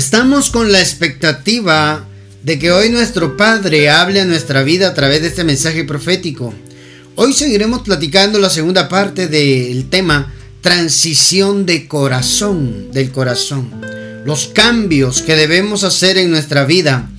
Estamos con la expectativa de que hoy nuestro Padre hable a nuestra vida a través de este mensaje profético. Hoy seguiremos platicando la segunda parte del tema transición de corazón, del corazón. Los cambios que debemos hacer en nuestra vida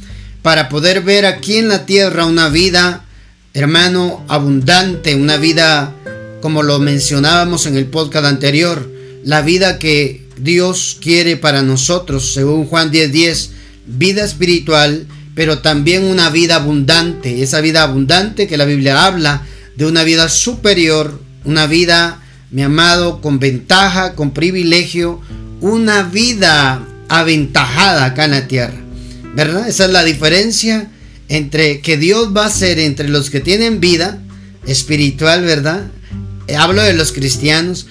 para poder ver aquí en la tierra una vida, hermano, abundante, una vida como lo mencionábamos en el podcast anterior, la vida que Dios quiere para nosotros, según Juan 10:10, 10, vida espiritual, pero también una vida abundante, esa vida abundante que la Biblia habla de una vida superior, una vida, mi amado, con ventaja, con privilegio, una vida aventajada acá en la tierra. ¿Verdad? Esa es la diferencia entre que Dios va a ser entre los que tienen vida espiritual, ¿verdad? Hablo de los cristianos,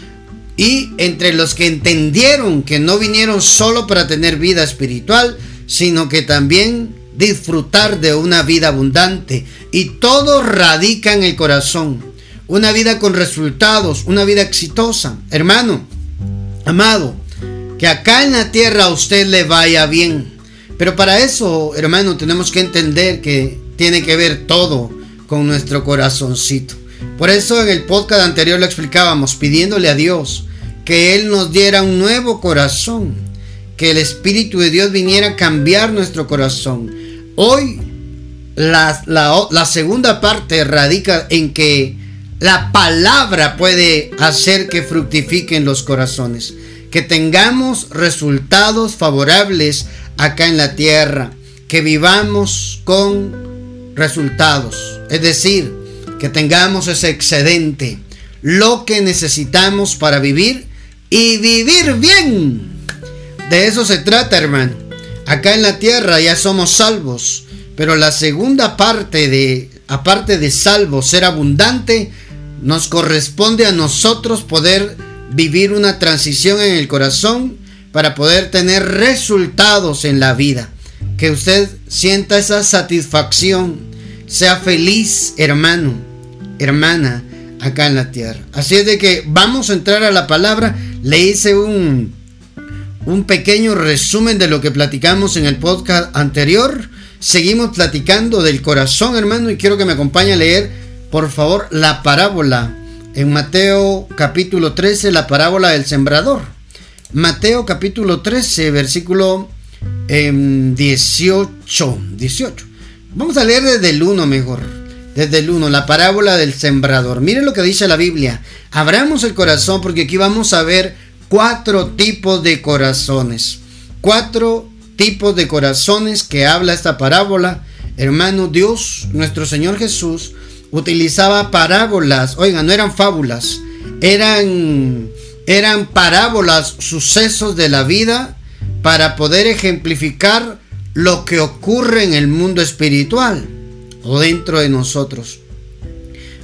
y entre los que entendieron que no vinieron solo para tener vida espiritual, sino que también disfrutar de una vida abundante. Y todo radica en el corazón. Una vida con resultados, una vida exitosa. Hermano, amado, que acá en la tierra a usted le vaya bien. Pero para eso, hermano, tenemos que entender que tiene que ver todo con nuestro corazoncito. Por eso en el podcast anterior lo explicábamos, pidiéndole a Dios que Él nos diera un nuevo corazón, que el Espíritu de Dios viniera a cambiar nuestro corazón. Hoy la, la, segunda parte radica en que la palabra puede hacer que fructifiquen los corazones, que tengamos resultados favorables acá en la tierra, que vivamos con resultados, es decir, que tengamos ese excedente, lo que necesitamos para vivir y vivir bien. De eso se trata, hermano. Acá en la tierra ya somos salvos, pero la segunda parte de, aparte de salvo, ser abundante, nos corresponde a nosotros poder vivir una transición en el corazón para poder tener resultados en la vida. Que usted sienta esa satisfacción, sea feliz, hermano, hermana, acá en la tierra. Así es de que vamos a entrar a la palabra le hice un, un pequeño resumen de lo que platicamos en el podcast anterior. Seguimos platicando del corazón, hermano, y quiero que me acompañe a leer, por favor, la parábola en Mateo capítulo 13, la parábola del sembrador. Mateo capítulo 13, versículo 18, em, 18. Vamos a leer desde el 1 mejor. Desde el 1, la parábola del sembrador. Miren lo que dice la Biblia. Abramos el corazón porque aquí vamos a ver cuatro tipos de corazones. Cuatro tipos de corazones que habla esta parábola. Hermano Dios, nuestro Señor Jesús, utilizaba parábolas. Oigan, no eran fábulas. Eran, eran parábolas, sucesos de la vida para poder ejemplificar lo que ocurre en el mundo espiritual o dentro de nosotros.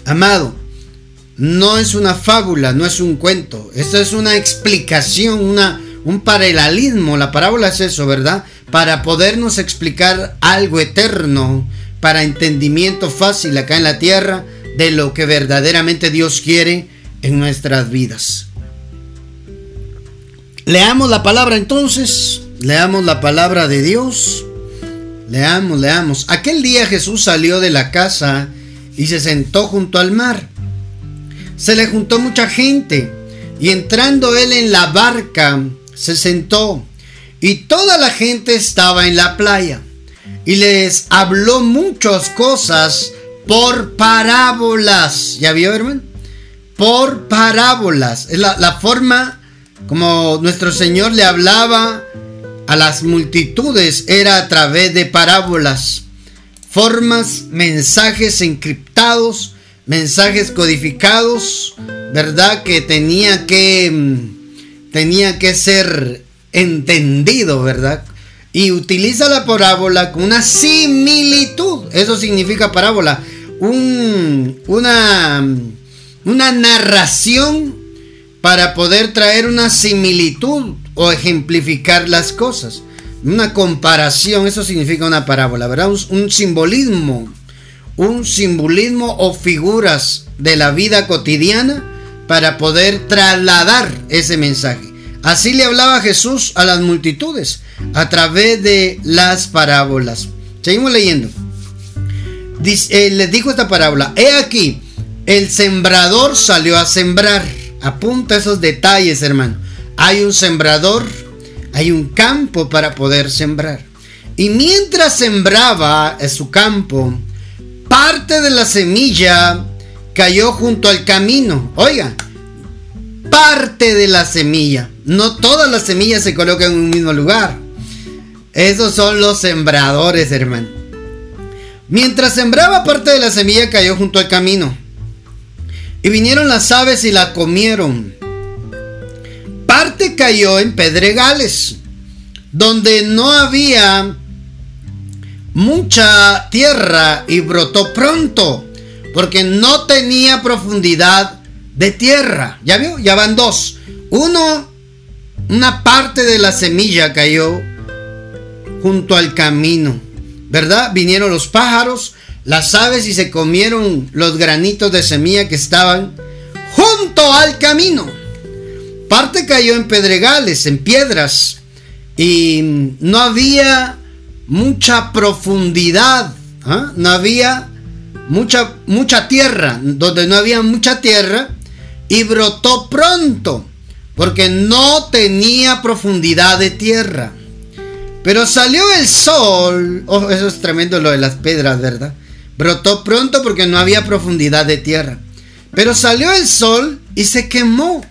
Amado, no es una fábula, no es un cuento. Esto es una explicación, una, un paralelismo. La parábola es eso, ¿verdad? Para podernos explicar algo eterno, para entendimiento fácil acá en la tierra de lo que verdaderamente Dios quiere en nuestras vidas. Leamos la palabra entonces, leamos la palabra de Dios. Leamos, leamos. Aquel día Jesús salió de la casa y se sentó junto al mar se le juntó mucha gente y entrando él en la barca se sentó y toda la gente estaba en la playa y les habló muchas cosas por parábolas. ¿Ya vio, hermano? Por parábolas. Es la, la forma como nuestro Señor le hablaba a las multitudes era a través de parábolas. Formas, mensajes encriptados mensajes codificados, ¿verdad? Que tenía que, mm, tenía que ser entendido, ¿verdad? Y utiliza la parábola con una similitud. Eso significa parábola. Un, una, una narración para poder traer una similitud o ejemplificar las cosas. Una comparación, eso significa una parábola, ¿verdad? un simbolismo un simbolismo o figuras de la vida cotidiana para poder trasladar ese mensaje. Así le hablaba Jesús a las multitudes a través de las parábolas. Seguimos leyendo. Dice, eh, les dijo esta parábola. He aquí, el sembrador salió a sembrar. Apunta esos detalles, hermano. Hay un sembrador, hay un campo para poder sembrar. Y mientras sembraba en su campo, parte de la semilla cayó junto al camino. Oiga, parte de la semilla. No todas las semillas se colocan en un mismo lugar. Esos son los sembradores, hermano. Mientras sembraba parte de la semilla cayó junto al camino. Y vinieron las aves y la comieron. Cayó en pedregales, donde no había mucha tierra y brotó pronto, porque no tenía profundidad de tierra. ¿Ya vio? Ya van dos. Uno, una parte de la semilla cayó junto al camino, ¿verdad? Vinieron los pájaros, las aves y se comieron los granitos de semilla que estaban junto al camino. Parte cayó en pedregales, en piedras, y no había mucha profundidad, ¿ah? no había mucha, mucha tierra, donde no había mucha tierra, y brotó pronto, porque no tenía profundidad de tierra. Pero salió el sol, oh, eso es tremendo lo de las piedras, ¿verdad? Brotó pronto porque no había profundidad de tierra. Pero salió el sol y se quemó,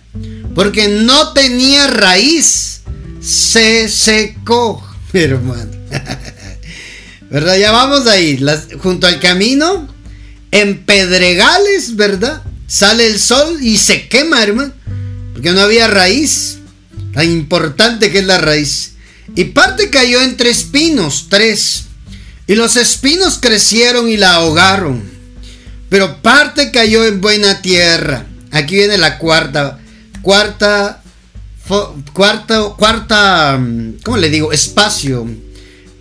porque no tenía raíz, se secó, hermano. ¿Verdad? Ya vamos ahí, junto al camino, en pedregales, ¿verdad? Sale el sol y se quema, hermano. Porque no había raíz. Tan importante que es la raíz. Y parte cayó entre espinos, tres. Y los espinos crecieron y la ahogaron. Pero parte cayó en buena tierra. Aquí viene la cuarta. Cuarta. Cuarta. Cuarta. Mm, ¿Cómo le digo? Espacio.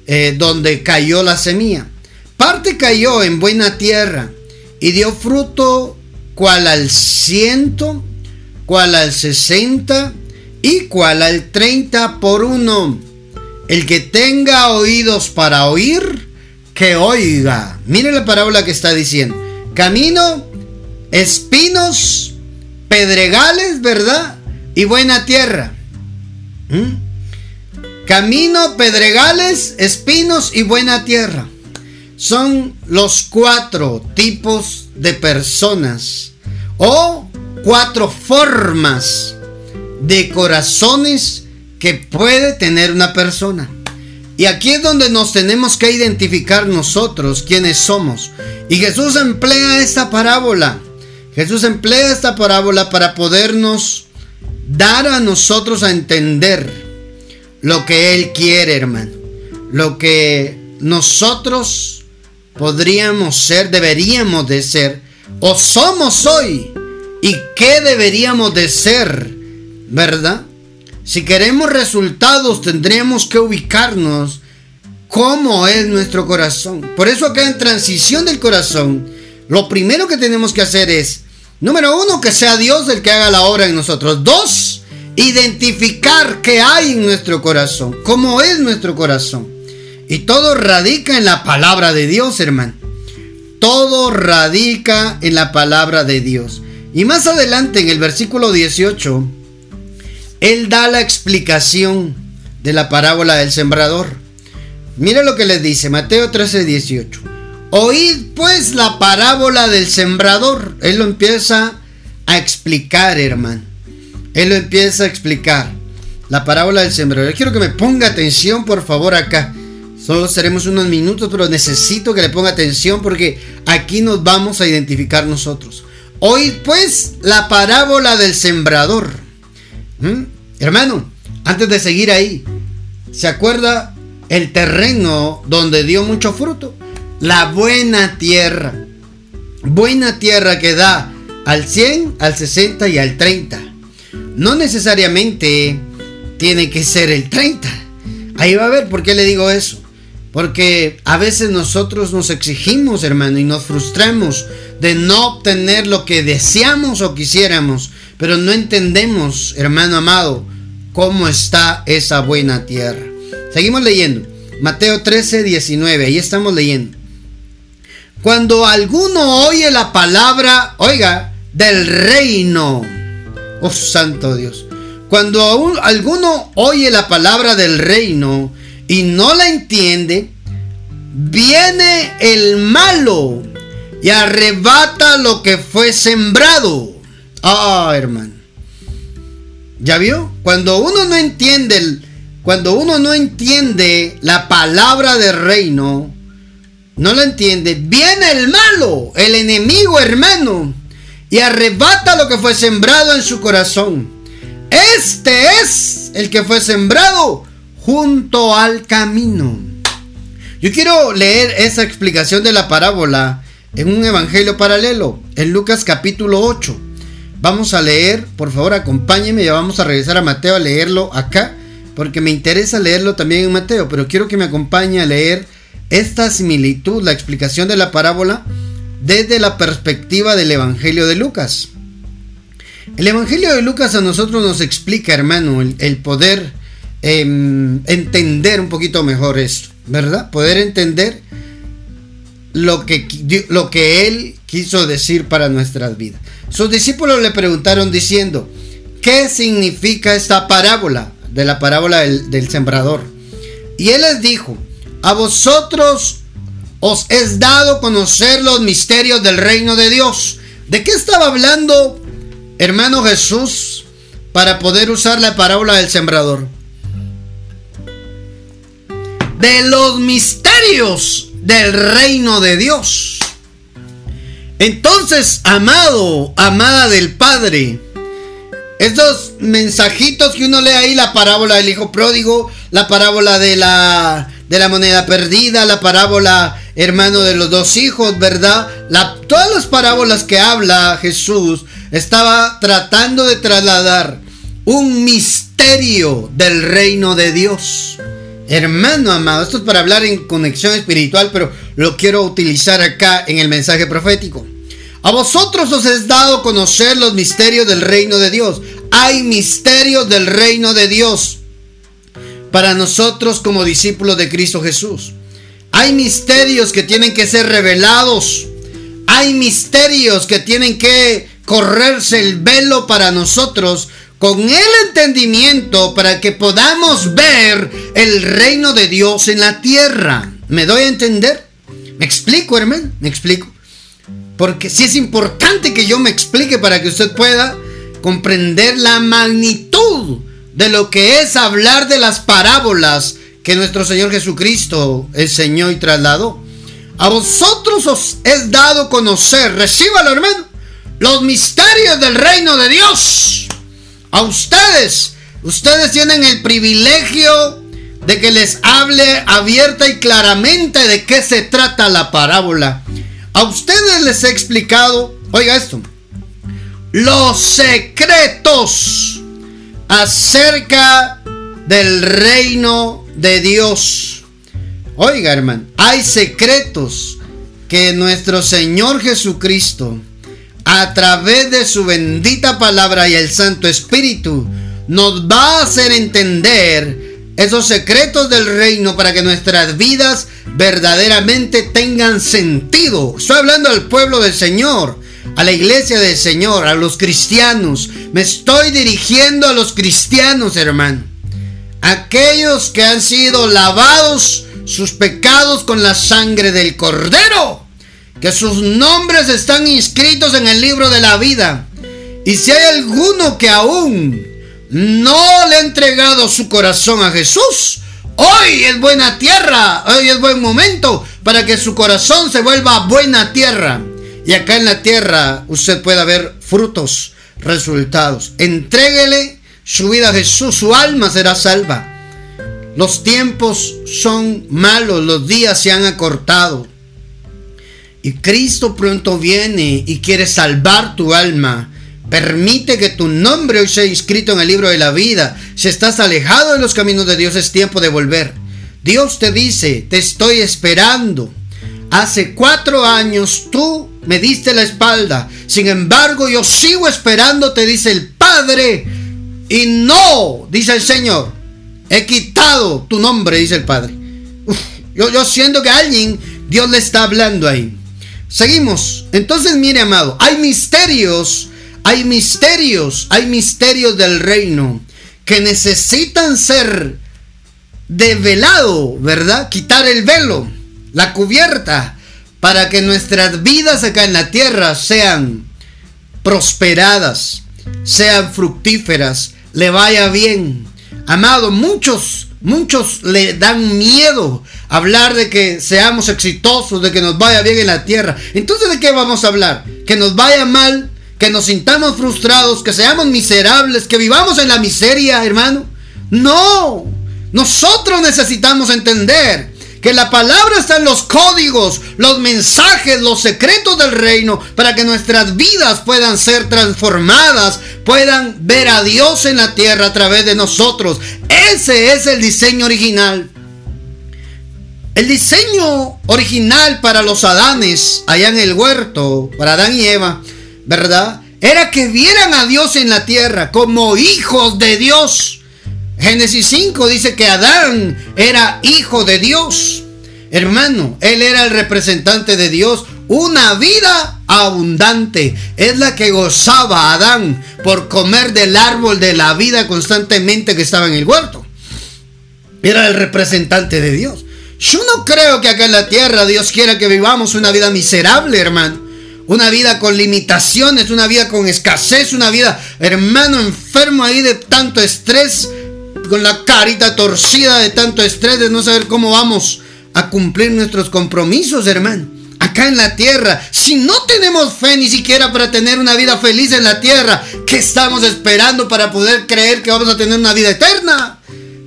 Eh, donde cayó la semilla. Parte cayó en buena tierra. Y dio fruto cual al ciento, cual al sesenta y cual al treinta por uno. El que tenga oídos para oír, que oiga. Mire la parábola que está diciendo. Camino, espinos, pedregales, ¿verdad? Y buena tierra. ¿Mm? Camino, pedregales, espinos y buena tierra. Son los cuatro tipos de personas o cuatro formas de corazones que puede tener una persona. Y aquí es donde nos tenemos que identificar nosotros quiénes somos. Y Jesús emplea esta parábola. Jesús emplea esta parábola para podernos dar a nosotros a entender lo que Él quiere, hermano. Lo que nosotros podríamos ser, deberíamos de ser, o somos hoy, y qué deberíamos de ser, ¿verdad? Si queremos resultados, tendríamos que ubicarnos cómo es nuestro corazón. Por eso acá en transición del corazón, lo primero que tenemos que hacer es, número uno, que sea Dios el que haga la obra en nosotros. Dos, identificar qué hay en nuestro corazón, cómo es nuestro corazón. Y todo radica en la palabra de Dios, hermano. Todo radica en la palabra de Dios. Y más adelante en el versículo 18, Él da la explicación de la parábola del sembrador. Mire lo que les dice Mateo 13, 18. Oíd pues la parábola del sembrador. Él lo empieza a explicar, hermano. Él lo empieza a explicar. La parábola del sembrador. quiero que me ponga atención, por favor, acá. Solo seremos unos minutos, pero necesito que le ponga atención porque aquí nos vamos a identificar nosotros. Hoy pues la parábola del sembrador. ¿Mm? Hermano, antes de seguir ahí, ¿se acuerda el terreno donde dio mucho fruto? La buena tierra. Buena tierra que da al 100, al 60 y al 30. No necesariamente tiene que ser el 30. Ahí va a ver por qué le digo eso. Porque a veces nosotros nos exigimos, hermano, y nos frustramos de no obtener lo que deseamos o quisiéramos, pero no entendemos, hermano amado, cómo está esa buena tierra. Seguimos leyendo. Mateo 13, 19. Ahí estamos leyendo. Cuando alguno oye la palabra, oiga, del reino. Oh santo Dios. Cuando alguno oye la palabra del reino y no la entiende, viene el malo y arrebata lo que fue sembrado. Ah, hermano. ¿Ya vio? Cuando uno no entiende cuando uno no entiende la palabra del reino, no la entiende, viene el malo, el enemigo hermano, y arrebata lo que fue sembrado en su corazón. Este es el que fue sembrado junto al camino. Yo quiero leer esa explicación de la parábola en un evangelio paralelo, en Lucas capítulo 8. Vamos a leer, por favor acompáñenme, ya vamos a regresar a Mateo a leerlo acá, porque me interesa leerlo también en Mateo, pero quiero que me acompañe a leer esta similitud, la explicación de la parábola, desde la perspectiva del Evangelio de Lucas. El Evangelio de Lucas a nosotros nos explica, hermano, el, poder em, entender un poquito mejor esto, ¿verdad? Poder entender lo que, lo que Él quiso decir para nuestras vidas. Sus discípulos le preguntaron diciendo, ¿qué significa esta parábola? De la parábola del, sembrador. Y Él les dijo, a vosotros os es dado conocer los misterios del reino de Dios. ¿De qué estaba hablando, hermano Jesús, para poder usar la parábola del sembrador? De los misterios del reino de Dios. Entonces, amado, amada del Padre, estos mensajitos que uno lee ahí, la parábola del hijo pródigo, la parábola de la, de la moneda perdida, la parábola, hermano, de los dos hijos, ¿verdad? La, todas las parábolas que habla Jesús estaba tratando de trasladar un misterio del reino de Dios. Hermano amado, esto es para hablar en conexión espiritual, pero lo quiero utilizar acá en el mensaje profético. A vosotros os es dado conocer los misterios del reino de Dios. Hay misterios del reino de Dios para nosotros como discípulos de Cristo Jesús. Hay misterios que tienen que ser revelados. Hay misterios que tienen que correrse el velo para nosotros con el entendimiento para que podamos ver el reino de Dios en la tierra. ¿Me doy a entender? ¿Me explico, hermano? ¿Me explico? Porque si es importante que yo me explique para que usted pueda comprender la magnitud de lo que es hablar de las parábolas que nuestro Señor Jesucristo enseñó y trasladó. A vosotros os es dado conocer, recíbalo hermano, los misterios del reino de Dios a ustedes. Ustedes tienen el privilegio de que les hable abierta y claramente de qué se trata la parábola. A ustedes les he explicado, oiga esto, los secretos acerca del reino de Dios. Oiga, hermano, hay secretos que nuestro Señor Jesucristo a través de su bendita palabra y el Santo Espíritu, nos va a hacer entender esos secretos del reino para que nuestras vidas verdaderamente tengan sentido. Estoy hablando al pueblo del Señor, a la iglesia del Señor, a los cristianos. Me estoy dirigiendo a los cristianos, hermano. Aquellos que han sido lavados sus pecados con la sangre del cordero que sus nombres están inscritos en el libro de la vida. Y si hay alguno que aún no le ha entregado su corazón a Jesús, hoy es buena tierra, hoy es buen momento para que su corazón se vuelva buena tierra. Y acá en la tierra usted pueda ver frutos, resultados. Entréguele su vida a Jesús, su alma será salva. Los tiempos son malos, los días se han acortado. Y Cristo pronto viene y quiere salvar tu alma. Permite que tu nombre hoy sea inscrito en el libro de la vida. Si estás alejado de los caminos de Dios es tiempo de volver. Dios te dice, te estoy esperando. Hace cuatro años tú me diste la espalda. Sin embargo, yo sigo esperando, te dice el Padre, Y no, dice el Señor, he quitado tu nombre, dice el Padre. yo, siento que alguien, Dios le está hablando ahí. Seguimos. Entonces, mire, amado, hay misterios, hay misterios, hay misterios del reino que necesitan ser develado, ¿verdad? Quitar el velo, la cubierta, para que nuestras vidas acá en la tierra sean prosperadas, sean fructíferas, le vaya bien. Amado, muchos, muchos le dan miedo hablar de que seamos exitosos, de que nos vaya bien en la tierra. Entonces, ¿de qué vamos a hablar? Que nos vaya mal, que nos sintamos frustrados, que seamos miserables, que vivamos en la miseria, hermano. No, nosotros necesitamos entender que la palabra está en los códigos, los mensajes, los secretos del reino, para que nuestras vidas puedan ser transformadas, puedan ver a Dios en la tierra a través de nosotros. Ese es el diseño original. El diseño original para los Adanes, allá en el huerto, para Adán y Eva, ¿verdad? Era que vieran a Dios en la tierra como hijos de Dios Génesis 5 dice que Adán era hijo de Dios. Hermano, él era el representante de Dios. Una vida abundante es la que gozaba Adán por comer del árbol de la vida constantemente que estaba en el huerto. Era el representante de Dios. Yo no creo que acá en la tierra Dios quiera que vivamos una vida miserable, hermano. Una vida con limitaciones, una vida con escasez, una vida, hermano, enfermo ahí de tanto estrés, con la carita torcida de tanto estrés, de no saber cómo vamos a cumplir nuestros compromisos, hermano. Acá en la tierra, si no tenemos fe ni siquiera para tener una vida feliz en la tierra, ¿qué estamos esperando para poder creer que vamos a tener una vida eterna?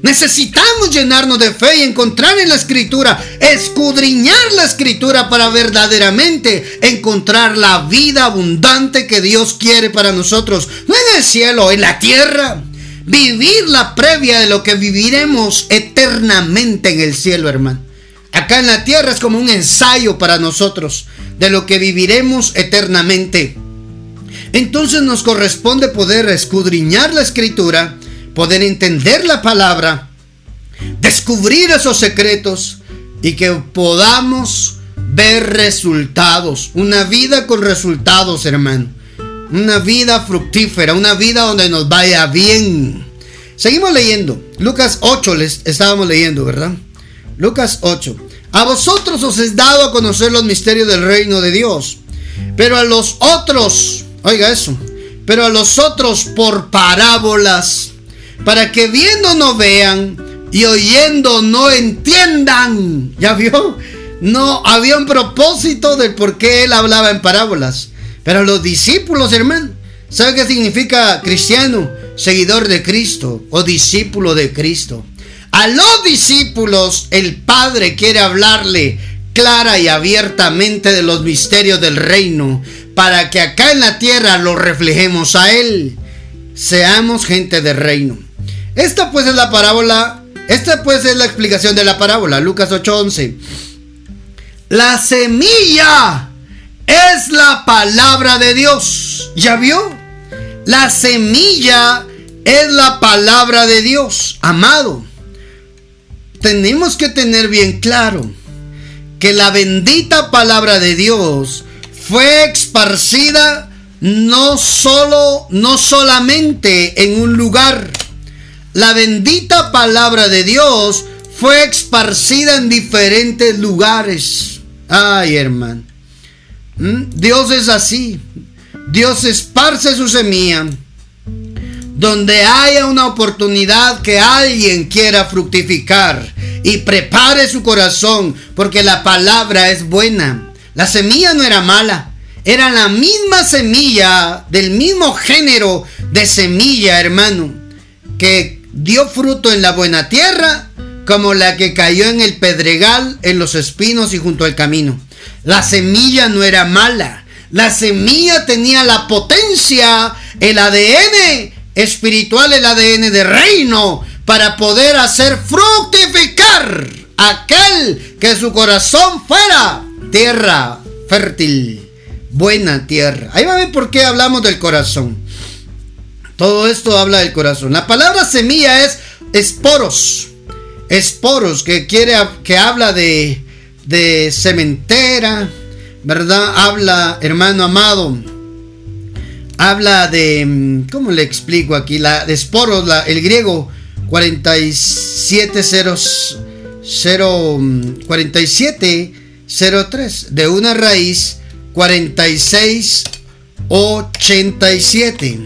Necesitamos llenarnos de fe y encontrar en la escritura, escudriñar la escritura para verdaderamente encontrar la vida abundante que Dios quiere para nosotros, no en el cielo, en la tierra vivir la previa de lo que viviremos eternamente en el cielo, hermano. Acá en la tierra es como un ensayo para nosotros de lo que viviremos eternamente. Entonces nos corresponde poder escudriñar la escritura, poder entender la palabra, descubrir esos secretos y que podamos ver resultados. Una vida con resultados, hermano. Una vida fructífera, una vida donde nos vaya bien. Seguimos leyendo. Lucas 8 les estábamos leyendo, ¿verdad? Lucas 8. A vosotros os es dado a conocer los misterios del reino de Dios. Pero a los otros, oiga eso, pero a los otros por parábolas, para que viendo no vean y oyendo no entiendan. ¿Ya vio? No había un propósito del por qué él hablaba en parábolas. Pero los discípulos, hermano, ¿sabe qué significa cristiano? Seguidor de Cristo o discípulo de Cristo. A los discípulos el Padre quiere hablarle clara y abiertamente de los misterios del reino para que acá en la tierra lo reflejemos a Él. Seamos gente de reino. Esta pues es la parábola, esta pues es la explicación de la parábola, Lucas 8:11. La semilla es la palabra de Dios. ¿Ya vio? La semilla es la palabra de Dios, amado. Tenemos que tener bien claro que la bendita palabra de Dios fue esparcida no solo no solamente en un lugar. La bendita palabra de Dios fue esparcida en diferentes lugares. Ay, hermano. ¿Mm? Dios es así. Dios esparce su semilla. Donde haya una oportunidad que alguien quiera fructificar y prepare su corazón, porque la palabra es buena. La semilla no era mala, era la misma semilla, del mismo género de semilla, hermano, que dio fruto en la buena tierra, como la que cayó en el pedregal, en los espinos y junto al camino. La semilla no era mala. La semilla tenía la potencia, el ADN espiritual, el ADN de reino, para poder hacer fructificar aquel que su corazón fuera tierra fértil, buena tierra. Ahí va a ver por qué hablamos del corazón. Todo esto habla del corazón. La palabra semilla es esporos. Esporos, que quiere que habla de, de cementera, ¿verdad? Habla, hermano amado, habla de, mm, ¿cómo le explico aquí? La de esporos, la, el griego 4700 4703 de una raíz 4687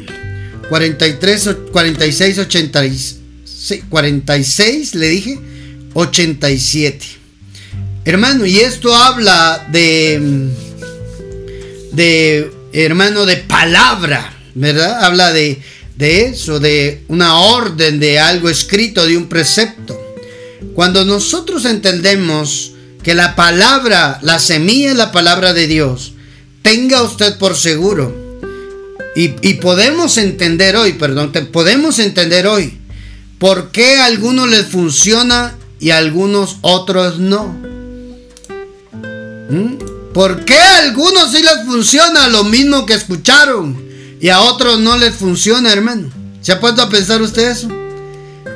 43 46 86 46 le dije 87 hermano y esto habla de de hermano de palabra verdad habla de de eso de una orden de algo escrito de un precepto cuando nosotros entendemos que la palabra, la semilla es la palabra de Dios, tenga usted por seguro. Y, podemos entender hoy, perdón, podemos entender hoy por qué a algunos les funciona y a algunos otros no. ¿Mm? ¿Por qué a algunos sí les funciona lo mismo que escucharon y a otros no les funciona, hermano? ¿Se ha puesto a pensar usted eso?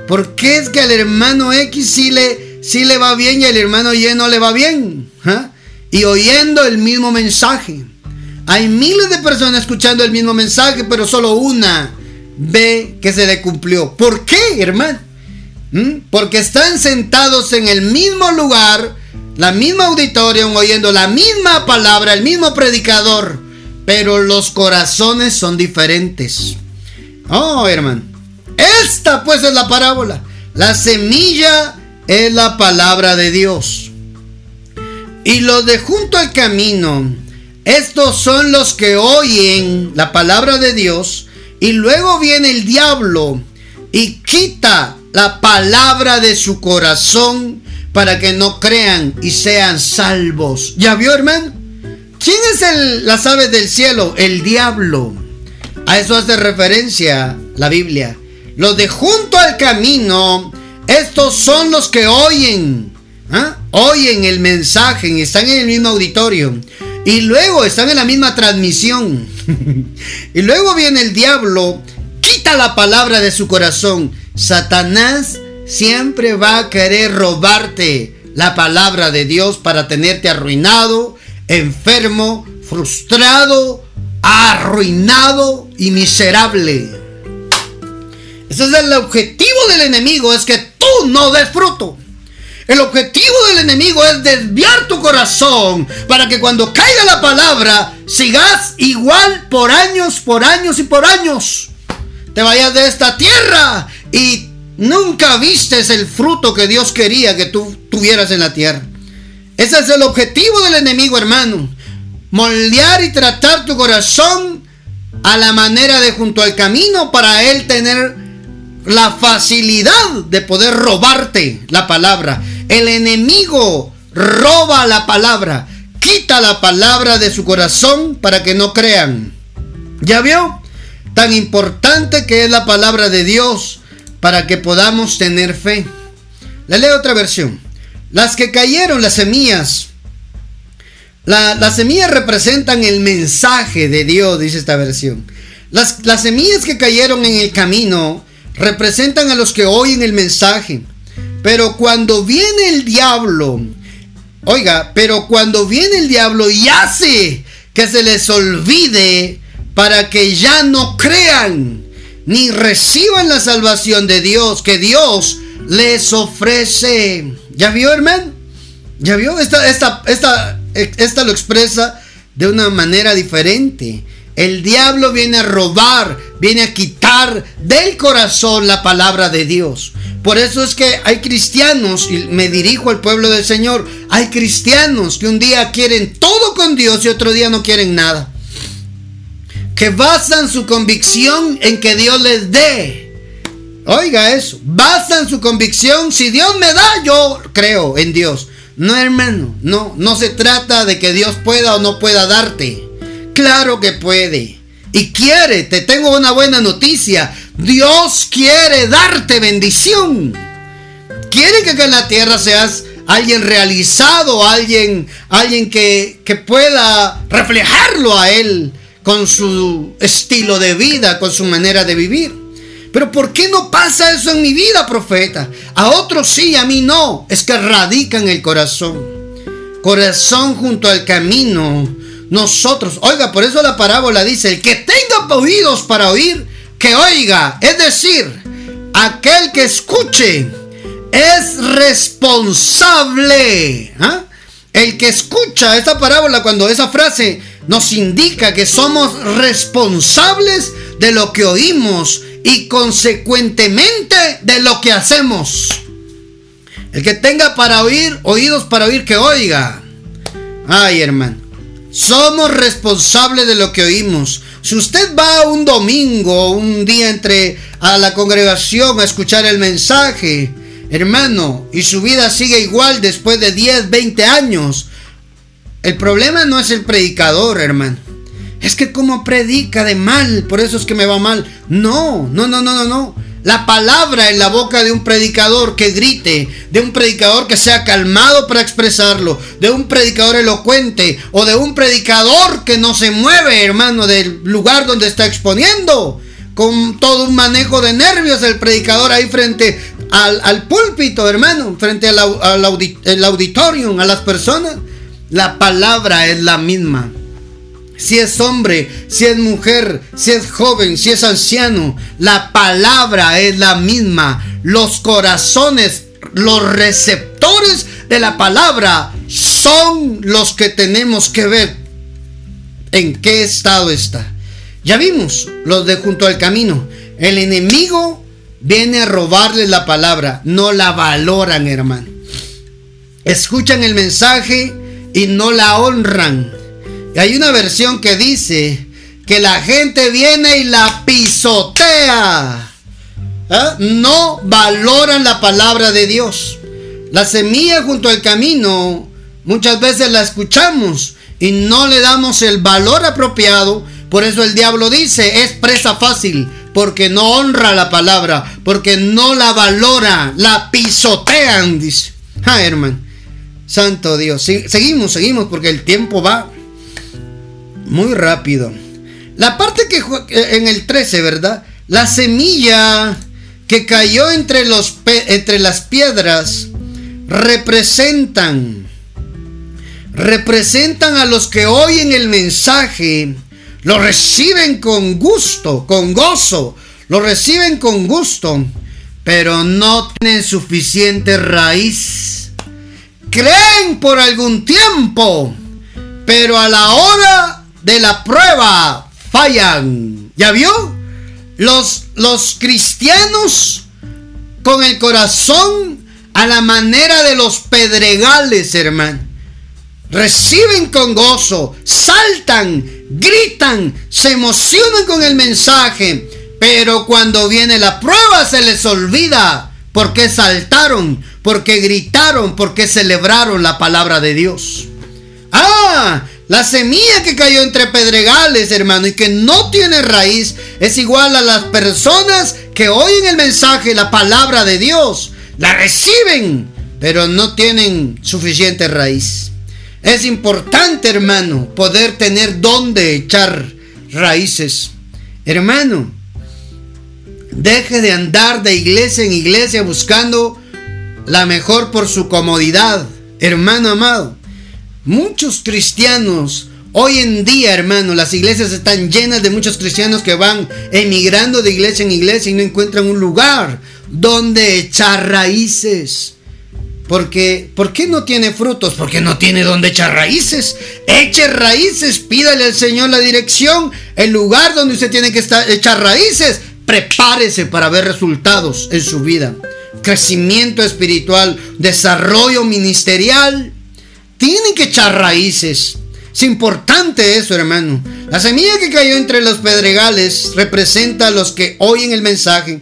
¿Por qué es que al hermano X sí le, sí le va bien y al hermano Y no le va bien? ¿Ah? Y oyendo el mismo mensaje. Hay miles de personas escuchando el mismo mensaje, pero solo una ve que se le cumplió. ¿Por qué, hermano? ¿Mm? Porque están sentados en el mismo lugar, la misma auditorio, oyendo la misma palabra, el mismo predicador, pero los corazones son diferentes. Oh, hermano. Esta pues es la parábola. La semilla es la palabra de Dios. Y los de junto al camino, estos son los que oyen la palabra de Dios y luego viene el diablo y quita la palabra de su corazón para que no crean y sean salvos. ¿Ya vio, hermano? ¿Quién es el, las aves del cielo? El diablo. A eso hace referencia la Biblia. Los de junto al camino, estos son los que oyen, ¿ah? oyen el mensaje están en el mismo auditorio. Y luego están en la misma transmisión. y luego viene el diablo, quita la palabra de su corazón. Satanás siempre va a querer robarte la palabra de Dios para tenerte arruinado, enfermo, frustrado, arruinado y miserable. Ese es el objetivo del enemigo, es que tú no des fruto. El objetivo del enemigo es desviar tu corazón para que cuando caiga la palabra sigas igual por años, por años y por años. Te vayas de esta tierra y nunca vistes el fruto que Dios quería que tú tuvieras en la tierra. Ese es el objetivo del enemigo, hermano. Moldear y tratar tu corazón a la manera de junto al camino para él tener la facilidad de poder robarte la palabra. El enemigo roba la palabra, quita la palabra de su corazón para que no crean. ¿Ya vio? Tan importante que es la palabra de Dios para que podamos tener fe. Le leo otra versión. Las que cayeron, las semillas. las semillas representan el mensaje de Dios, dice esta versión. Las, las semillas que cayeron en el camino representan a los que oyen el mensaje. Pero cuando viene el diablo, oiga, pero cuando viene el diablo y hace que se les olvide para que ya no crean ni reciban la salvación de Dios que Dios les ofrece. ¿Ya vio, hermano? ¿Ya vio? Esta, esta, esta, esta lo expresa de una manera diferente. El diablo viene a robar, viene a quitar del corazón la palabra de Dios. Por eso es que hay cristianos, y me dirijo al pueblo del Señor, hay cristianos que un día quieren todo con Dios y otro día no quieren nada. Que basan su convicción en que Dios les dé. Oiga eso, basan su convicción, si Dios me da, yo creo en Dios. No, hermano, no, no se trata de que Dios pueda o no pueda darte. Claro que puede. Y quiere, te tengo una buena noticia. Dios quiere darte bendición. Quiere que en la tierra seas alguien realizado, alguien, alguien que, que pueda reflejarlo a Él con su estilo de vida, con su manera de vivir. Pero ¿por qué no pasa eso en mi vida, profeta? A otros sí, a mí no. Es que radica en el corazón. Corazón junto al camino. Nosotros, oiga, por eso la parábola dice, el que tenga oídos para oír, que oiga. Es decir, aquel que escuche es responsable. ¿ah? El que escucha esta parábola, cuando esa frase nos indica que somos responsables de lo que oímos y consecuentemente de lo que hacemos. El que tenga para oír, oídos para oír, que oiga. Ay, hermano. Somos responsables de lo que oímos. Si usted va un domingo, un día entre a la congregación a escuchar el mensaje, hermano, y su vida sigue igual después de 10, 20 años, el problema no es el predicador, hermano. Es que como predica de mal, por eso es que me va mal. No, no, no, no, no, no. La palabra en la boca de un predicador que grite, de un predicador que sea calmado para expresarlo, de un predicador elocuente o de un predicador que no se mueve, hermano, del lugar donde está exponiendo, con todo un manejo de nervios el predicador ahí frente al, púlpito, hermano, frente al, al auditorium, a las personas. La palabra es la misma si es hombre, si es mujer, si es joven, si es anciano, la palabra es la misma. Los corazones, los receptores de la palabra son los que tenemos que ver en qué estado está. Ya vimos los de junto al camino. El enemigo viene a robarles la palabra, no la valoran, hermano. Escuchan el mensaje y no la honran hay una versión que dice que la gente viene y la pisotea. ¿Ah? No valoran la palabra de Dios. La semilla junto al camino muchas veces la escuchamos y no le damos el valor apropiado. Por eso el diablo dice, es presa fácil, porque no honra la palabra, porque no la valora, la pisotean, dice. Ah, hermano. Santo Dios. Seguimos, seguimos, porque el tiempo va muy rápido. La parte que eh, en el 13, ¿verdad? La semilla que cayó entre, los, entre las piedras representan representan a los que oyen el mensaje, lo reciben con gusto, con gozo, lo reciben con gusto, pero no tienen suficiente raíz. Creen por algún tiempo, pero a la hora de la prueba fallan. ¿Ya vio? Los, los cristianos con el corazón a la manera de los pedregales, hermano. Reciben con gozo, saltan, gritan, se emocionan con el mensaje, pero cuando viene la prueba se les olvida porque saltaron, porque gritaron, porque celebraron la palabra de Dios. Ah, la semilla que cayó entre pedregales, hermano, y que no tiene raíz, es igual a las personas que oyen el mensaje, la palabra de Dios, la reciben, pero no tienen suficiente raíz. Es importante, hermano, poder tener donde echar raíces. Hermano, deje de andar de iglesia en iglesia buscando la mejor por su comodidad. Hermano amado, Muchos cristianos, hoy en día, hermano, las iglesias están llenas de muchos cristianos que van emigrando de iglesia en iglesia y no encuentran un lugar donde echar raíces. Porque, ¿por qué no tiene frutos? Porque no tiene donde echar raíces. Eche raíces, pídale al Señor la dirección, el lugar donde usted tiene que estar, echar raíces. Prepárese para ver resultados en su vida. Crecimiento espiritual, desarrollo ministerial. Tienen que echar raíces. Es importante eso, hermano. La semilla que cayó entre los pedregales representa a los que oyen el mensaje,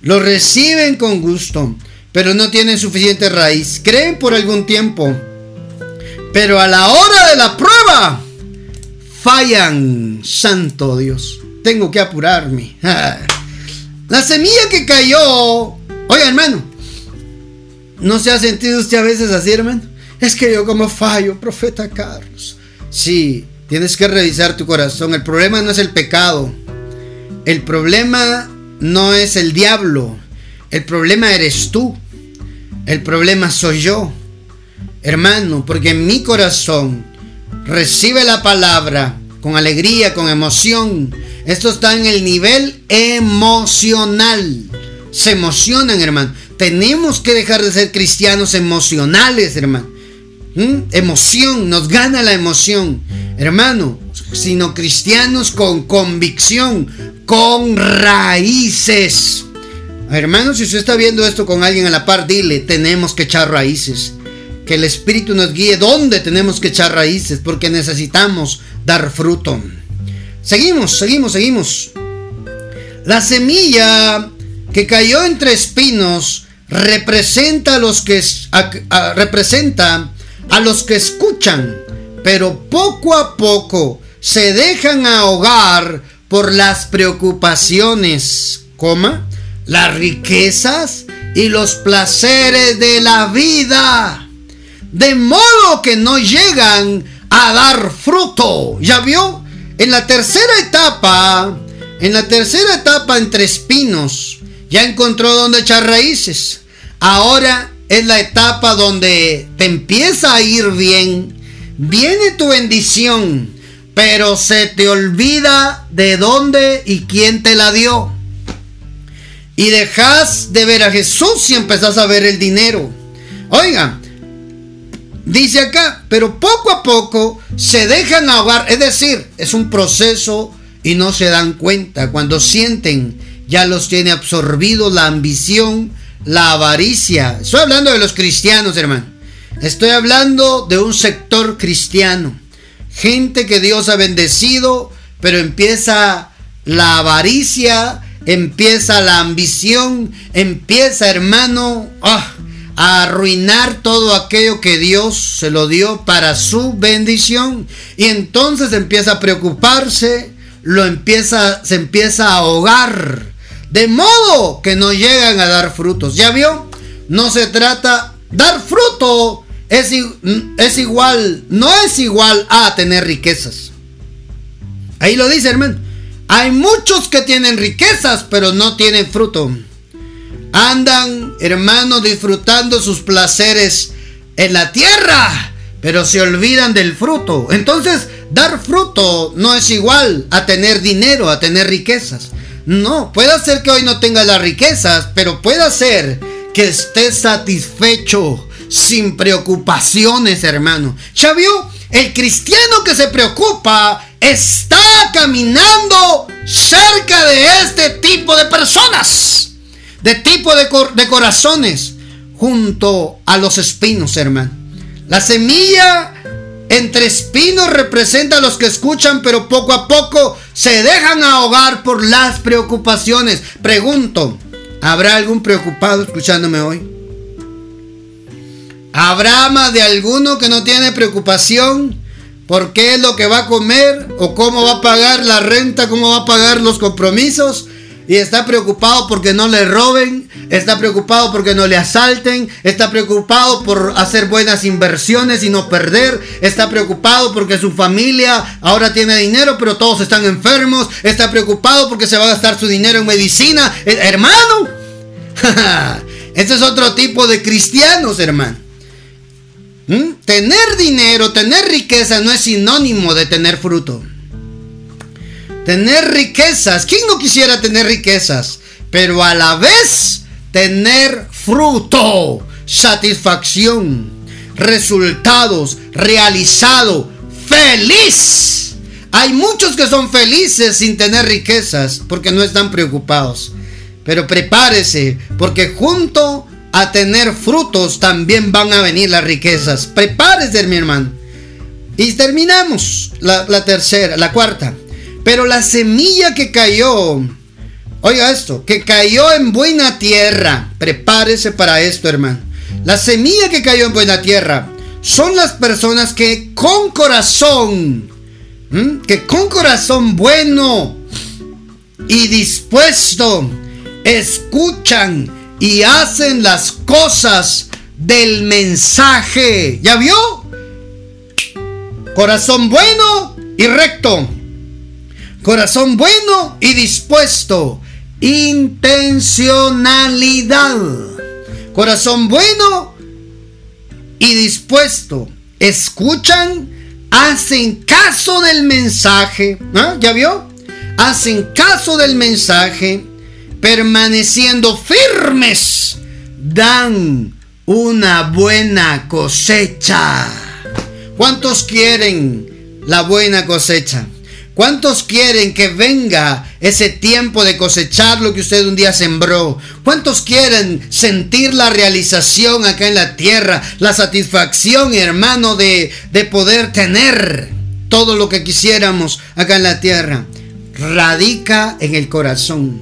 lo reciben con gusto, pero no tienen suficiente raíz. Creen por algún tiempo, pero a la hora de la prueba fallan. Santo Dios, tengo que apurarme. La semilla que cayó, oiga hermano, ¿no se ha sentido usted a veces así, hermano? Es que yo como fallo, profeta Carlos. Sí, Tienes que revisar tu corazón. El problema no es el pecado. El problema no es el diablo. El problema eres tú. El problema soy yo. Hermano, porque mi corazón recibe la palabra con alegría, con emoción. Esto está en el nivel emocional. Se emocionan, hermano. Tenemos que dejar de ser cristianos emocionales, hermano. ¿Mm? Emoción, nos gana la emoción, hermano. Sino cristianos con convicción, con raíces. Hermano, si usted está viendo esto con alguien a la par, dile, tenemos que echar raíces. Que el Espíritu nos guíe dónde tenemos que echar raíces, porque necesitamos dar fruto. Seguimos, seguimos, seguimos. La semilla que cayó entre espinos representa a los que representa a los que escuchan, pero poco a poco se dejan ahogar por las preocupaciones, coma, las riquezas y los placeres de la vida, de modo que no llegan a dar fruto. ¿Ya vio? En la tercera etapa, en la tercera etapa entre espinos, ya encontró dónde echar raíces. Ahora es la etapa donde te empieza a ir bien, viene tu bendición, pero se te olvida de dónde y quién te la dio. Y dejas de ver a Jesús y empezás a ver el dinero. Oiga, dice acá, pero poco a poco se dejan ahogar, es decir, es un proceso y no se dan cuenta. Cuando sienten, ya los tiene absorbido la ambición, la avaricia. Estoy hablando de los cristianos, hermano. Estoy hablando de un sector cristiano. Gente que Dios ha bendecido, pero empieza la avaricia, empieza la ambición, empieza, hermano, ah, a arruinar todo aquello que Dios se lo dio para su bendición. Y entonces empieza a preocuparse, lo empieza, se empieza a ahogar de modo que no llegan a dar frutos. ¿Ya vio? No se trata, dar fruto es, es igual, no es igual a tener riquezas. Ahí lo dice, hermano. Hay muchos que tienen riquezas, pero no tienen fruto. Andan, hermano, disfrutando sus placeres en la tierra, pero se olvidan del fruto. Entonces, dar fruto no es igual a tener dinero, a tener riquezas. No, puede ser que hoy no tenga las riquezas, pero puede ser que esté satisfecho, sin preocupaciones, hermano. ¿Ya vio? El cristiano que se preocupa está caminando cerca de este tipo de personas, de tipo de, de corazones, junto a los espinos, hermano. La semilla entre espinos representa a los que escuchan, pero poco a poco se dejan ahogar por las preocupaciones. Pregunto, ¿habrá algún preocupado escuchándome hoy? ¿Habrá más de alguno que no tiene preocupación por qué es lo que va a comer o cómo va a pagar la renta, cómo va a pagar los compromisos? Y está preocupado porque no le roben, está preocupado porque no le asalten, está preocupado por hacer buenas inversiones y no perder, está preocupado porque su familia ahora tiene dinero pero todos están enfermos, está preocupado porque se va a gastar su dinero en medicina, eh, hermano. Este es otro tipo de cristianos, hermano. ¿Mm? Tener dinero, tener riqueza no es sinónimo de tener fruto. Tener riquezas. ¿Quién no quisiera tener riquezas? Pero a la vez tener fruto, satisfacción, resultados, realizado, feliz. Hay muchos que son felices sin tener riquezas porque no están preocupados. Pero prepárese porque junto a tener frutos también van a venir las riquezas. Prepárese, mi hermano. Y terminamos la, la tercera, la cuarta. Pero la semilla que cayó, oiga esto, que cayó en buena tierra, prepárese para esto, hermano. La semilla que cayó en buena tierra son las personas que con corazón, que con corazón bueno y dispuesto, escuchan y hacen las cosas del mensaje. ¿Ya vio? Corazón bueno y recto. Corazón bueno y dispuesto. Intencionalidad. Corazón bueno y dispuesto. Escuchan, hacen caso del mensaje. ¿Ah? ¿Ya vio? Hacen caso del mensaje, permaneciendo firmes, dan una buena cosecha. ¿Cuántos quieren la buena cosecha? ¿Cuántos quieren que venga ese tiempo de cosechar lo que usted un día sembró? ¿Cuántos quieren sentir la realización acá en la tierra? La satisfacción, hermano, de, de poder tener todo lo que quisiéramos acá en la tierra. Radica en el corazón.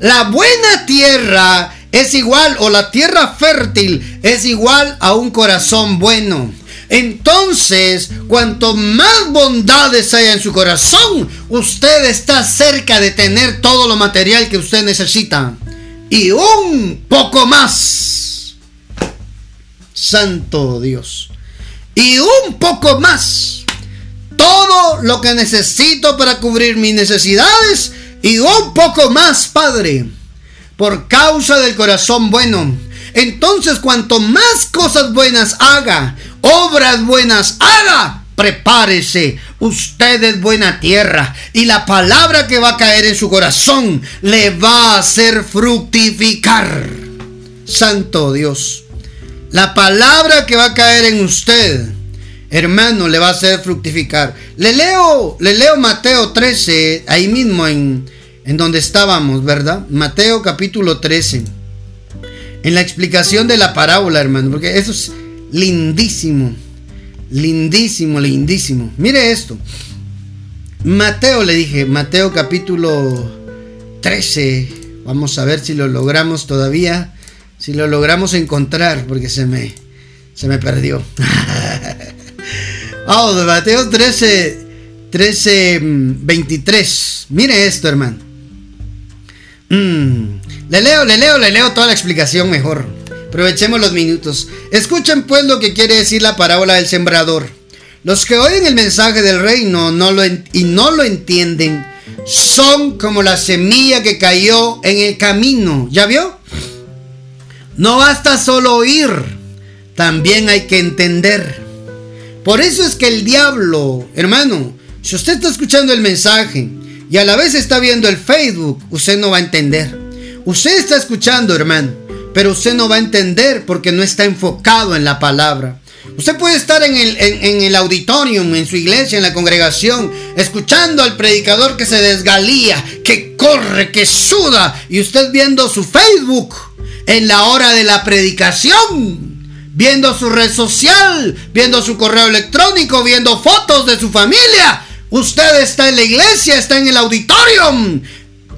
La buena tierra es igual, o la tierra fértil es igual a un corazón bueno. Entonces, cuanto más bondades haya en su corazón, usted está cerca de tener todo lo material que usted necesita. Y un poco más. Santo Dios. Y un poco más. Todo lo que necesito para cubrir mis necesidades. Y un poco más, Padre. Por causa del corazón bueno. Entonces, cuanto más cosas buenas haga, obras buenas haga, prepárese. Usted es buena tierra y la palabra que va a caer en su corazón le va a hacer fructificar. Santo Dios. La palabra que va a caer en usted, hermano, le va a hacer fructificar. Le leo, le leo Mateo 13, ahí mismo en, en donde estábamos, ¿verdad? Mateo capítulo 13. En la explicación de la parábola, hermano, porque eso es lindísimo, lindísimo, lindísimo. Mire esto. Mateo le dije, Mateo capítulo 13. Vamos a ver si lo logramos todavía, si lo logramos encontrar, porque se me, se me perdió. oh, Mateo 13, 13, 23. Mire esto, hermano. Mm, le leo, le leo, le leo toda la explicación mejor. Aprovechemos los minutos. Escuchen pues lo que quiere decir la parábola del sembrador. Los que oyen el mensaje del reino y no lo entienden son como la semilla que cayó en el camino. ¿Ya vio? No basta solo oír, también hay que entender. Por eso es que el diablo, hermano, si usted está escuchando el mensaje y a la vez está viendo el Facebook, usted no va a entender. Usted está escuchando, hermano, pero usted no va a entender porque no está enfocado en la palabra. Usted puede estar en el, en, el auditorium, en su iglesia, en la congregación, escuchando al predicador que se desgalía, que corre, que suda, y usted viendo su Facebook en la hora de la predicación, viendo su red social, viendo su correo electrónico, viendo fotos de su familia. Usted está en la iglesia, está en el auditorium.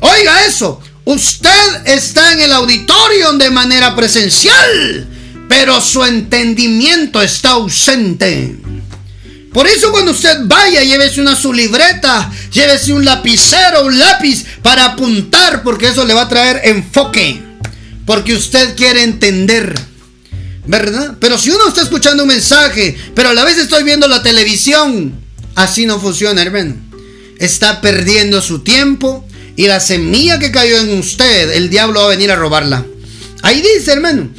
Oiga eso, Usted está en el auditorio de manera presencial, pero su entendimiento está ausente. Por eso cuando usted vaya, llévese una su libreta, llévese un lapicero, un lápiz para apuntar, porque eso le va a traer enfoque. Porque usted quiere entender. ¿Verdad? Pero si uno está escuchando un mensaje, pero a la vez estoy viendo la televisión, así no funciona, hermano. Está perdiendo su tiempo, y la semilla que cayó en usted, el diablo va a venir a robarla. Ahí dice, hermano,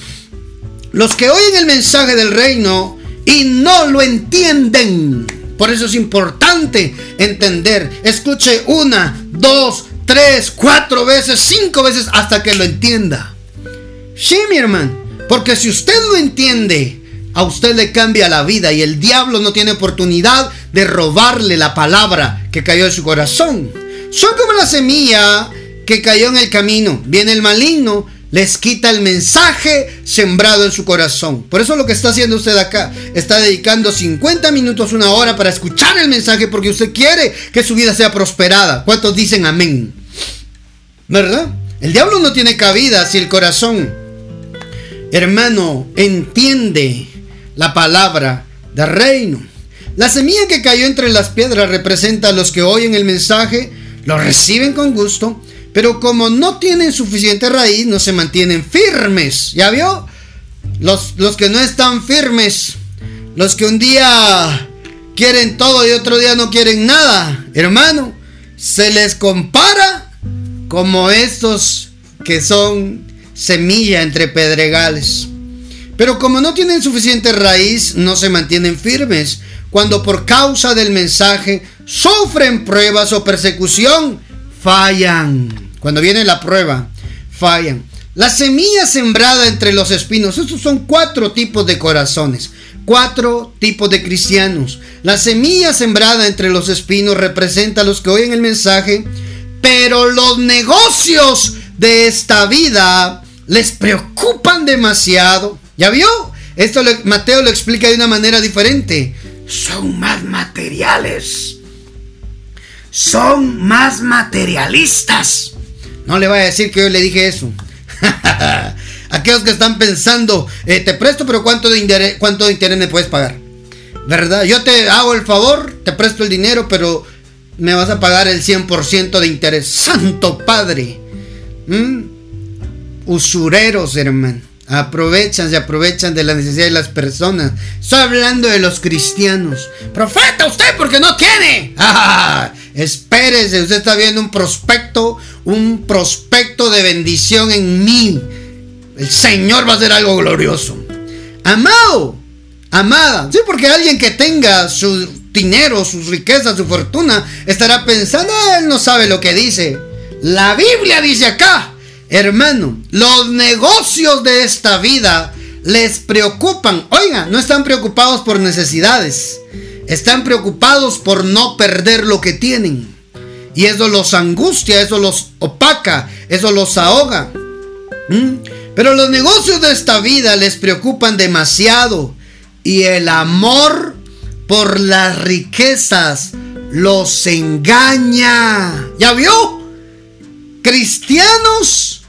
los que oyen el mensaje del reino y no lo entienden. Por eso es importante entender. Escuche una, dos, tres, cuatro veces, cinco veces hasta que lo entienda. Sí, mi hermano. Porque si usted lo entiende, a usted le cambia la vida y el diablo no tiene oportunidad de robarle la palabra que cayó en su corazón. Son como la semilla que cayó en el camino. Viene el maligno, les quita el mensaje sembrado en su corazón. Por eso lo que está haciendo usted acá, está dedicando 50 minutos, una hora para escuchar el mensaje porque usted quiere que su vida sea prosperada. ¿Cuántos dicen amén? ¿Verdad? El diablo no tiene cabida si el corazón, hermano, entiende la palabra del reino. La semilla que cayó entre las piedras representa a los que oyen el mensaje, lo reciben con gusto, pero como no tienen suficiente raíz, no se mantienen firmes. ¿Ya vio? Los, los que no están firmes, los que un día quieren todo y otro día no quieren nada. Hermano, se les compara como estos que son semilla entre pedregales. Pero como no tienen suficiente raíz, no se mantienen firmes. Cuando por causa del mensaje sufren pruebas o persecución, fallan. Cuando viene la prueba, fallan. La semilla sembrada entre los espinos, estos son cuatro tipos de corazones, cuatro tipos de cristianos. La semilla sembrada entre los espinos representa a los que oyen el mensaje, pero los negocios de esta vida les preocupan demasiado. ¿Ya vio? Esto Mateo lo explica de una manera diferente. Son más materiales. Son más materialistas. No le voy a decir que yo le dije eso. Aquellos que están pensando, eh, te presto, pero ¿cuánto de, interés, ¿cuánto me puedes pagar? ¿Verdad? Yo te hago el favor, te presto el dinero, pero me vas a pagar el 100% de interés. Santo Padre. ¿Mm? Usureros, hermano. Aprovechan, se aprovechan de la necesidad de las personas. Estoy hablando de los cristianos. Profeta, usted porque no tiene. espérese, usted está viendo un prospecto, un prospecto de bendición en mí. El Señor va a hacer algo glorioso. Amado, amada. Sí, porque alguien que tenga su dinero, sus riquezas, su fortuna, estará pensando, ah, él no sabe lo que dice. La Biblia dice acá Hermano, los negocios de esta vida les preocupan. Oiga, no están preocupados por necesidades. Están preocupados por no perder lo que tienen. Y eso los angustia, eso los opaca, eso los ahoga. ¿Mm? Pero los negocios de esta vida les preocupan demasiado. Y el amor por las riquezas los engaña. ¿Ya vio? Cristianos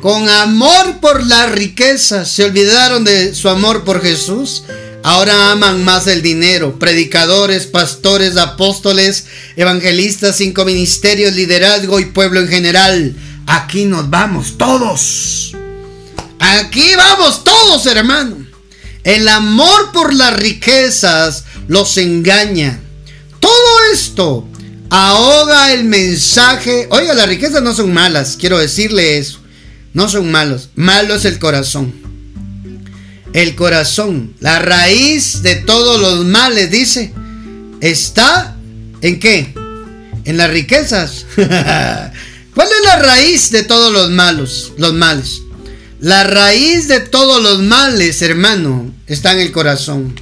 con amor por la riqueza, se olvidaron de su amor por Jesús. Ahora aman más el dinero. Predicadores, pastores, apóstoles, evangelistas, cinco ministerios, liderazgo y pueblo en general. Aquí nos vamos todos. Aquí vamos todos, hermano. El amor por las riquezas los engaña. Todo esto ahoga el mensaje. Oiga, las riquezas no son malas, quiero decirle eso. No son malos. Malo es el corazón. El corazón, la raíz de todos los males, dice, está en qué? En las riquezas. ¿Cuál es la raíz de todos los malos, los males? La raíz de todos los males, hermano, está en el corazón.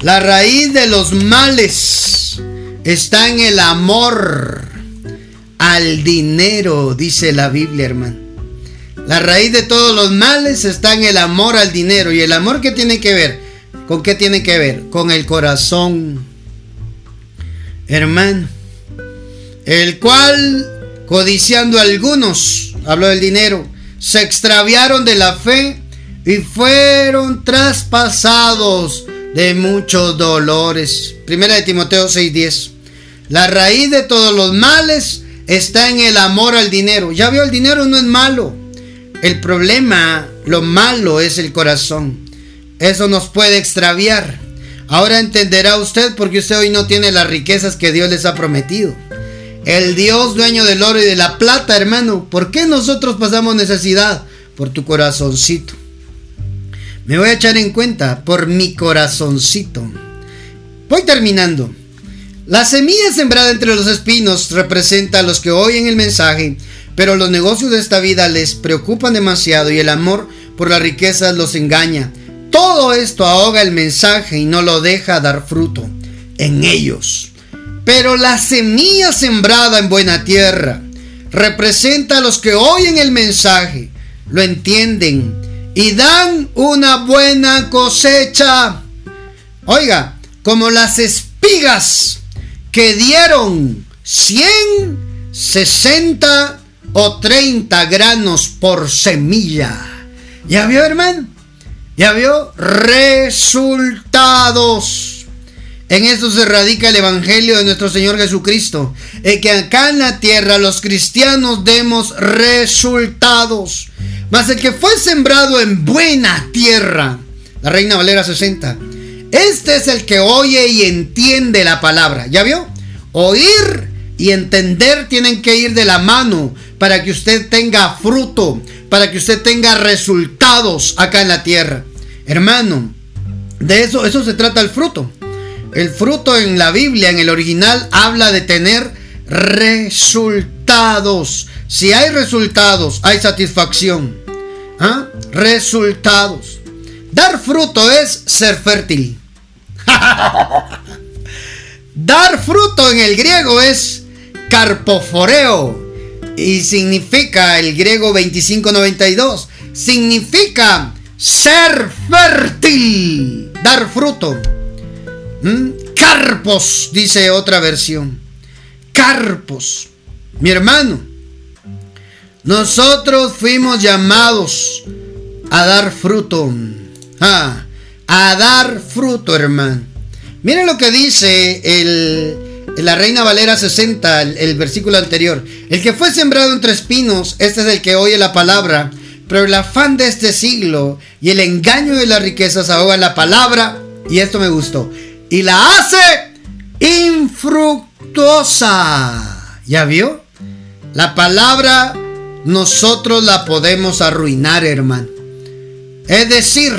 La raíz de los males está en el amor al dinero, dice la Biblia, hermano. La raíz de todos los males está en el amor al dinero. ¿Y el amor qué tiene que ver? ¿Con qué tiene que ver? Con el corazón. Hermano. El cual, codiciando algunos, habló del dinero, se extraviaron de la fe y fueron traspasados de muchos dolores. Primera de Timoteo 6:10. La raíz de todos los males está en el amor al dinero. Ya vio, el dinero no es malo. El problema, lo malo es el corazón. Eso nos puede extraviar. Ahora entenderá usted porque usted hoy no tiene las riquezas que Dios les ha prometido. El Dios dueño del oro y de la plata, hermano. ¿Por qué nosotros pasamos necesidad? Por tu corazoncito. Me voy a echar en cuenta por mi corazoncito. Voy terminando. La semilla sembrada entre los espinos representa a los que oyen el mensaje pero los negocios de esta vida les preocupan demasiado y el amor por las riquezas los engaña. Todo esto ahoga el mensaje y no lo deja dar fruto en ellos. Pero la semilla sembrada en buena tierra representa a los que oyen el mensaje, lo entienden y dan una buena cosecha. Oiga, como las espigas que dieron 100, 60 o 30 granos por semilla. ¿Ya vio, hermano? ¿Ya vio? Resultados. En esto se radica el Evangelio de nuestro Señor Jesucristo. En que acá en la tierra los cristianos demos resultados. Mas el que fue sembrado en buena tierra, la Reina Valera 60, Este es el que oye y entiende la palabra. ¿Ya vio? Oír y entender tienen que ir de la mano para que usted tenga fruto, para que usted tenga resultados acá en la tierra. Hermano, de eso, eso se trata el fruto. El fruto en la Biblia, en el original, habla de tener resultados. Si hay resultados, hay satisfacción. ¿Ah? Resultados. Dar fruto es ser fértil. Dar fruto en el griego es carpoforeo y significa el griego 2592 significa ser fértil, dar fruto. ¿Mm? Carpos, dice otra versión. Carpos. Mi hermano, nosotros fuimos llamados a dar fruto. Ah, a dar fruto, hermano. Miren lo que dice el, la Reina Valera 60, el, el, versículo anterior. El que fue sembrado entre espinos, este es el que oye la palabra, pero el afán de este siglo y el engaño de las riquezas ahogan la palabra, y esto me gustó, y la hace infructuosa. ¿Ya vio? La palabra nosotros la podemos arruinar, hermano. Es decir,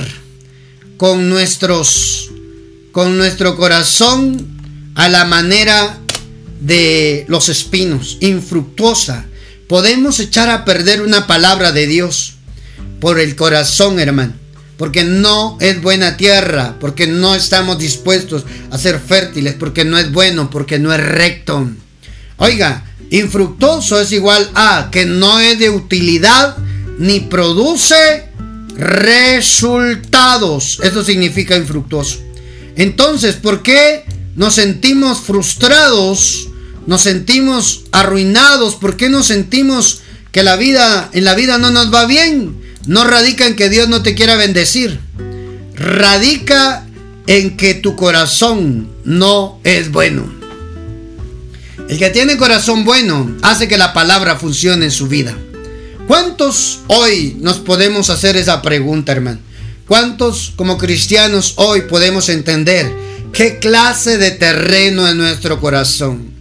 con nuestros con nuestro corazón a la manera de los espinos, infructuosa. Podemos echar a perder una palabra de Dios por el corazón, hermano. Porque no es buena tierra, porque no estamos dispuestos a ser fértiles, porque no es bueno, porque no es recto. Oiga, infructuoso es igual a que no es de utilidad ni produce resultados. Eso significa infructuoso. Entonces, ¿por qué nos sentimos frustrados? Nos sentimos arruinados. ¿Por qué nos sentimos que la vida en la vida no nos va bien? No radica en que Dios no te quiera bendecir. Radica en que tu corazón no es bueno. El que tiene corazón bueno hace que la palabra funcione en su vida. ¿Cuántos hoy nos podemos hacer esa pregunta, hermano? ¿Cuántos como cristianos hoy podemos entender qué clase de terreno es nuestro corazón?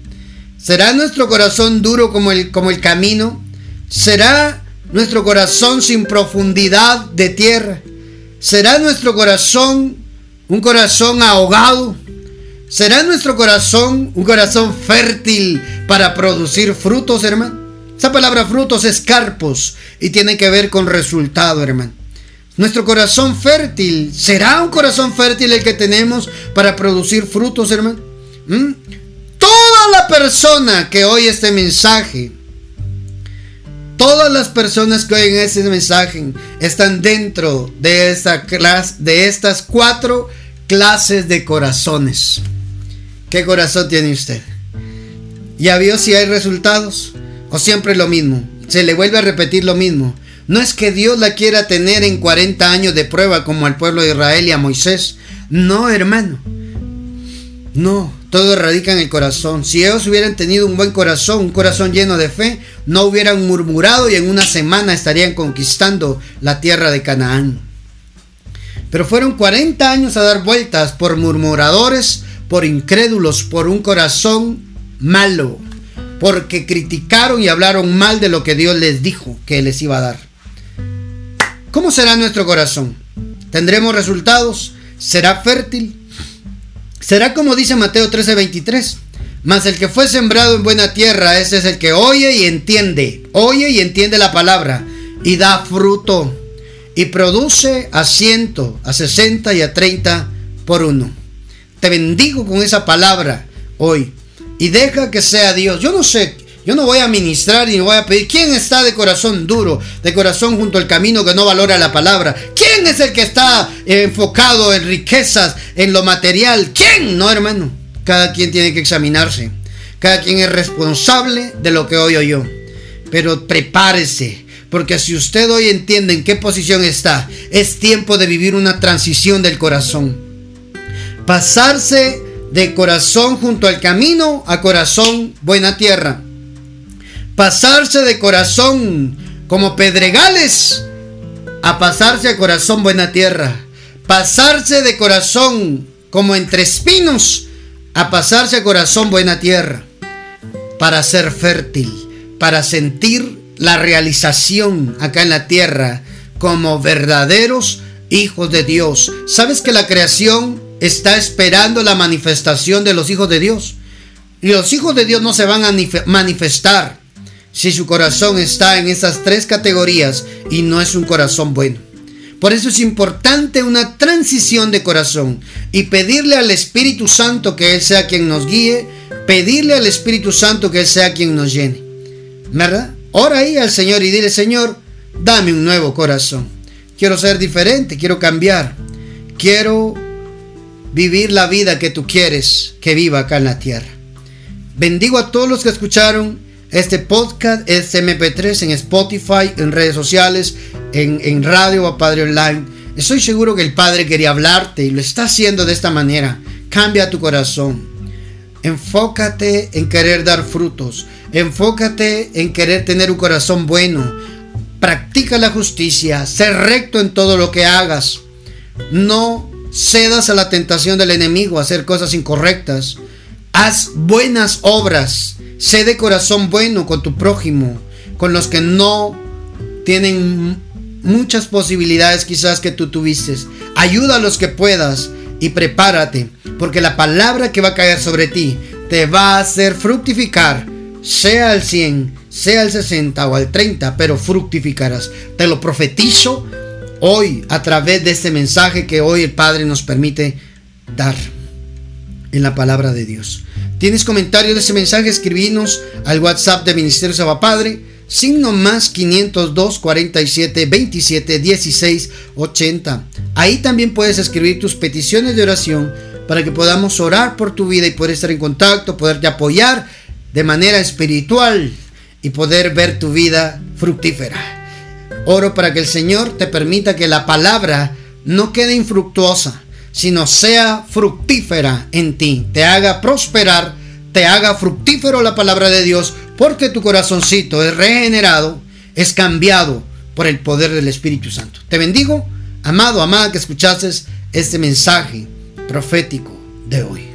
¿Será nuestro corazón duro como el, como el camino? ¿Será nuestro corazón sin profundidad de tierra? ¿Será nuestro corazón un corazón ahogado? ¿Será nuestro corazón un corazón fértil para producir frutos, hermano? Esa palabra frutos es carpos y tiene que ver con resultado, hermano. Nuestro corazón fértil, ¿será un corazón fértil el que tenemos para producir frutos, hermano? ¿Mm? Toda la persona que oye este mensaje, todas las personas que oyen este mensaje están dentro de, esta clase, de estas cuatro clases de corazones. ¿Qué corazón tiene usted? ¿Ya vio si hay resultados? ¿O siempre lo mismo? Se le vuelve a repetir lo mismo. No es que Dios la quiera tener en 40 años de prueba como al pueblo de Israel y a Moisés. No, hermano. No, todo radica en el corazón. Si ellos hubieran tenido un buen corazón, un corazón lleno de fe, no hubieran murmurado y en una semana estarían conquistando la tierra de Canaán. Pero fueron 40 años a dar vueltas por murmuradores, por incrédulos, por un corazón malo, porque criticaron y hablaron mal de lo que Dios les dijo que les iba a dar. ¿Cómo será nuestro corazón? ¿Tendremos resultados? ¿Será fértil? Será como dice Mateo 13:23. Mas el que fue sembrado en buena tierra, ese es el que oye y entiende, oye y entiende la palabra y da fruto y produce a ciento, a sesenta y a treinta por uno. Te bendigo con esa palabra hoy y deja que sea Dios. Yo no sé yo no voy a ministrar y voy a pedir quién está de corazón duro, de corazón junto al camino que no valora la palabra. ¿Quién es el que está enfocado en riquezas, en lo material? ¿Quién? No, hermano. Cada quien tiene que examinarse. Cada quien es responsable de lo que hoy yo. Pero prepárese. Porque si usted hoy entiende en qué posición está, es tiempo de vivir una transición del corazón. Pasarse de corazón junto al camino a corazón buena tierra pasarse de corazón como pedregales a pasarse a corazón buena tierra, pasarse de corazón como entre espinos a pasarse a corazón buena tierra para ser fértil, para sentir la realización acá en la tierra como verdaderos hijos de Dios. ¿Sabes que la creación está esperando la manifestación de los hijos de Dios? Y los hijos de Dios no se van a manifestar si su corazón está en esas tres categorías y no es un corazón bueno. Por eso es importante una transición de corazón y pedirle al Espíritu Santo que Él sea quien nos guíe, pedirle al Espíritu Santo que Él sea quien nos llene. ¿Verdad? Ora ahí al Señor y dile, Señor, dame un nuevo corazón. Quiero ser diferente, quiero cambiar. Quiero vivir la vida que tú quieres que viva acá en la tierra. Bendigo a todos los que escucharon este podcast, este MP3 en Spotify, en redes sociales, en, en radio o Padre Online. Estoy seguro que el Padre quería hablarte y lo está haciendo de esta manera. Cambia tu corazón. Enfócate en querer dar frutos. Enfócate en querer tener un corazón bueno. Practica la justicia. Sé recto en todo lo que hagas. No cedas a la tentación del enemigo a hacer cosas incorrectas. Haz buenas obras. Sé de corazón bueno con tu prójimo, con los que no tienen muchas posibilidades quizás que tú tuviste. Ayuda a los que puedas y prepárate, porque la palabra que va a caer sobre ti te va a hacer fructificar, sea al 100, sea al 60 o al 30, pero fructificarás. Te lo profetizo hoy a través de este mensaje que hoy el Padre nos permite dar en la palabra de Dios. ¿Tienes comentarios de ese mensaje? Escribinos al WhatsApp de Ministerio Saba Padre, signo más 502 47 27 16 80. Ahí también puedes escribir tus peticiones de oración para que podamos orar por tu vida y poder estar en contacto, poderte apoyar de manera espiritual y poder ver tu vida fructífera. Oro para que el Señor te permita que la palabra no quede infructuosa, sino sea fructífera en ti, te haga prosperar, te haga fructífero la palabra de Dios, porque tu corazoncito es regenerado, es cambiado por el poder del Espíritu Santo. Te bendigo, amado, amada, que escuchases este mensaje profético de hoy.